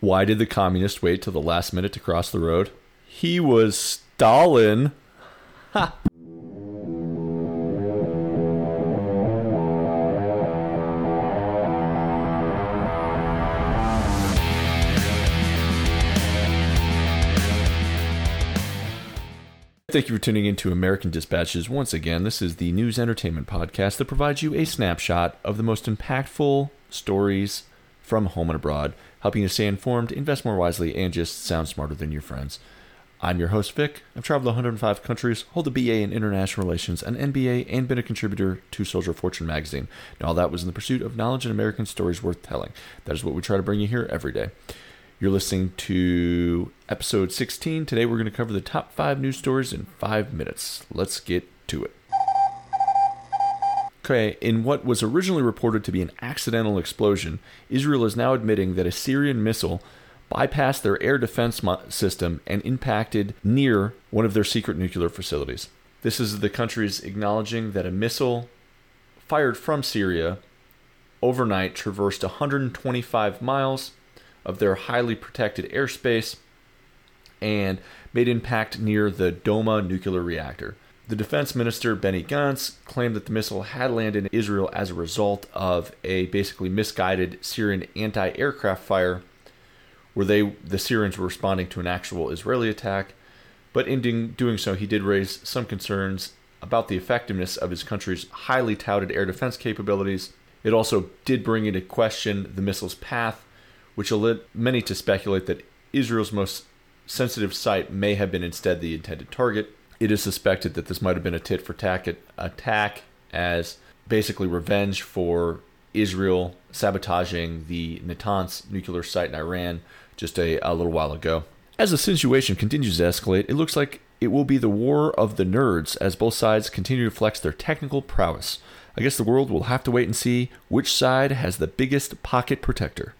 Why did the communists wait till the last minute to cross the road? He was Stalin. Ha! Thank you for tuning in to American Dispatches once again. This is the news entertainment podcast that provides you a snapshot of the most impactful stories from home and abroad, helping you stay informed, invest more wisely, and just sound smarter than your friends. I'm your host, Vic. I've traveled to 105 countries, hold a BA in International Relations, an MBA, and been a contributor to Soldier Fortune magazine. And all that was in the pursuit of knowledge and American stories worth telling. That is what we try to bring you here every day. You're listening to episode 16. Today we're going to cover the top five news stories in five minutes. Let's get to it. Okay, in what was originally reported to be an accidental explosion, Israel is now admitting that a Syrian missile bypassed their air defense system and impacted near one of their secret nuclear facilities. This is the country's acknowledging that a missile fired from Syria overnight traversed 125 miles of their highly protected airspace and made impact near the Dimona nuclear reactor. The defense minister Benny Gantz claimed that the missile had landed in Israel as a result of a basically misguided Syrian anti-aircraft fire, where they the Syrians were responding to an actual Israeli attack. But in doing so, he did raise some concerns about the effectiveness of his country's highly touted air defense capabilities. It also did bring into question the missile's path which led many to speculate that Israel's most sensitive site may have been instead the intended target. It is suspected that this might have been a tit for tat attack as basically revenge for Israel sabotaging the Natanz nuclear site in Iran just a, a little while ago. As the situation continues to escalate, it looks like it will be the war of the nerds as both sides continue to flex their technical prowess. I guess the world will have to wait and see which side has the biggest pocket protector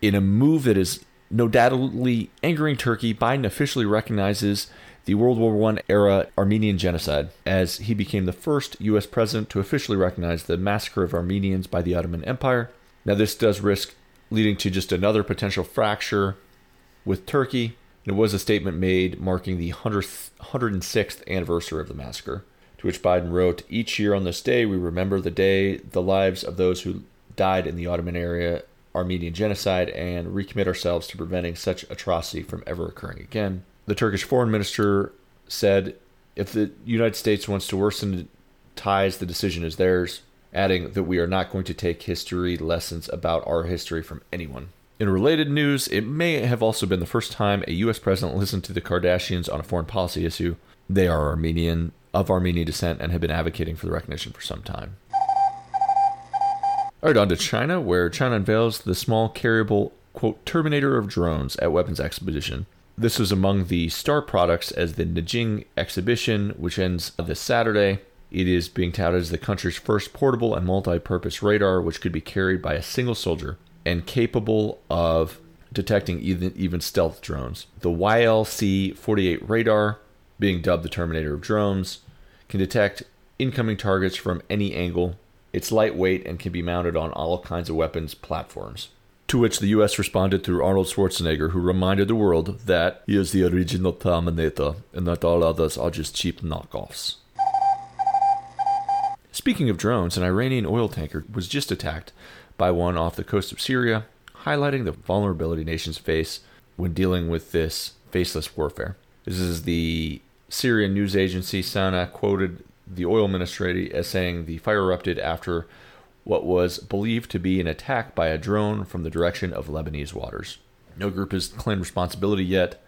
in a move that is no doubtedly angering Turkey, Biden officially recognizes the World War I era Armenian genocide as he became the first U.S. president to officially recognize the massacre of Armenians by the Ottoman Empire. Now, this does risk leading to just another potential fracture with Turkey. It was a statement made marking the 106th anniversary of the massacre, to which Biden wrote Each year on this day, we remember the day, the lives of those who died in the Ottoman area Armenian genocide and recommit ourselves to preventing such atrocity from ever occurring again. The Turkish foreign minister said if the United States wants to worsen ties, the decision is theirs, adding that we are not going to take history lessons about our history from anyone. In related news, it may have also been the first time a U.S. president listened to the Kardashians on a foreign policy issue. They are Armenian, of Armenian descent, and have been advocating for the recognition for some time. All right, on to China, where China unveils the small carryable, quote, Terminator of drones at Weapons Exposition. This was among the star products as the Nanjing exhibition, which ends this Saturday. It is being touted as the country's first portable and multi purpose radar, which could be carried by a single soldier and capable of detecting even, even stealth drones. The YLC 48 radar, being dubbed the Terminator of drones, can detect incoming targets from any angle it's lightweight and can be mounted on all kinds of weapons platforms. To which the US responded through Arnold Schwarzenegger, who reminded the world that he is the original Terminator and that all others are just cheap knockoffs. Speaking of drones, an Iranian oil tanker was just attacked by one off the coast of Syria, highlighting the vulnerability nations face when dealing with this faceless warfare. This is the Syrian news agency Sana quoted the oil ministry as saying the fire erupted after what was believed to be an attack by a drone from the direction of Lebanese waters. No group has claimed responsibility yet.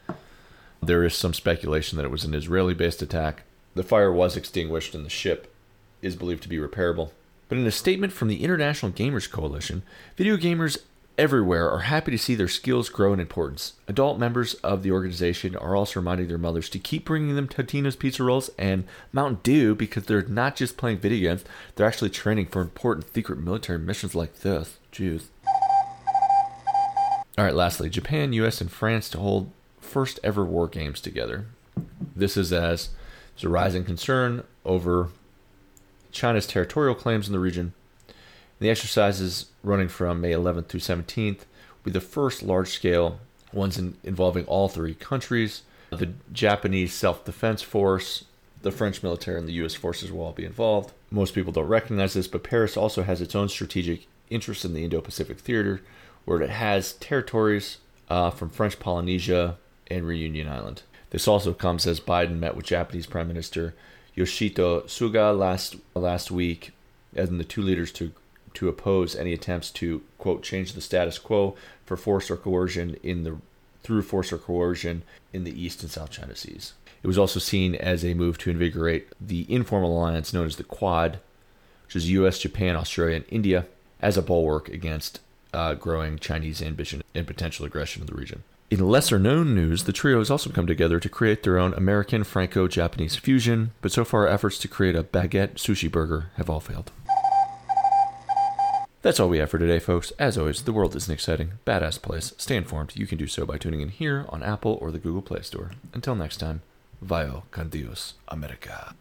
There is some speculation that it was an Israeli based attack. The fire was extinguished and the ship is believed to be repairable. But in a statement from the International Gamers Coalition, video gamers everywhere are happy to see their skills grow in importance. Adult members of the organization are also reminding their mothers to keep bringing them Totino's pizza rolls and Mountain Dew because they're not just playing video games, they're actually training for important secret military missions like this. Jeez. All right, lastly, Japan, US, and France to hold first ever war games together. This is as there's a rising concern over China's territorial claims in the region the exercises running from May 11th through 17th will be the first large scale ones in, involving all three countries. The Japanese Self Defense Force, the French military, and the U.S. forces will all be involved. Most people don't recognize this, but Paris also has its own strategic interest in the Indo Pacific theater, where it has territories uh, from French Polynesia and Reunion Island. This also comes as Biden met with Japanese Prime Minister Yoshihide Suga last last week, and the two leaders to to oppose any attempts to quote change the status quo for force or coercion in the through force or coercion in the East and South China Seas. It was also seen as a move to invigorate the informal alliance known as the Quad, which is U.S., Japan, Australia, and India, as a bulwark against uh, growing Chinese ambition and potential aggression in the region. In lesser known news, the trio has also come together to create their own American Franco Japanese fusion, but so far efforts to create a baguette sushi burger have all failed. That's all we have for today, folks. As always, the world is an exciting, badass place. Stay informed. You can do so by tuning in here on Apple or the Google Play Store. Until next time, Vio con Dios, America.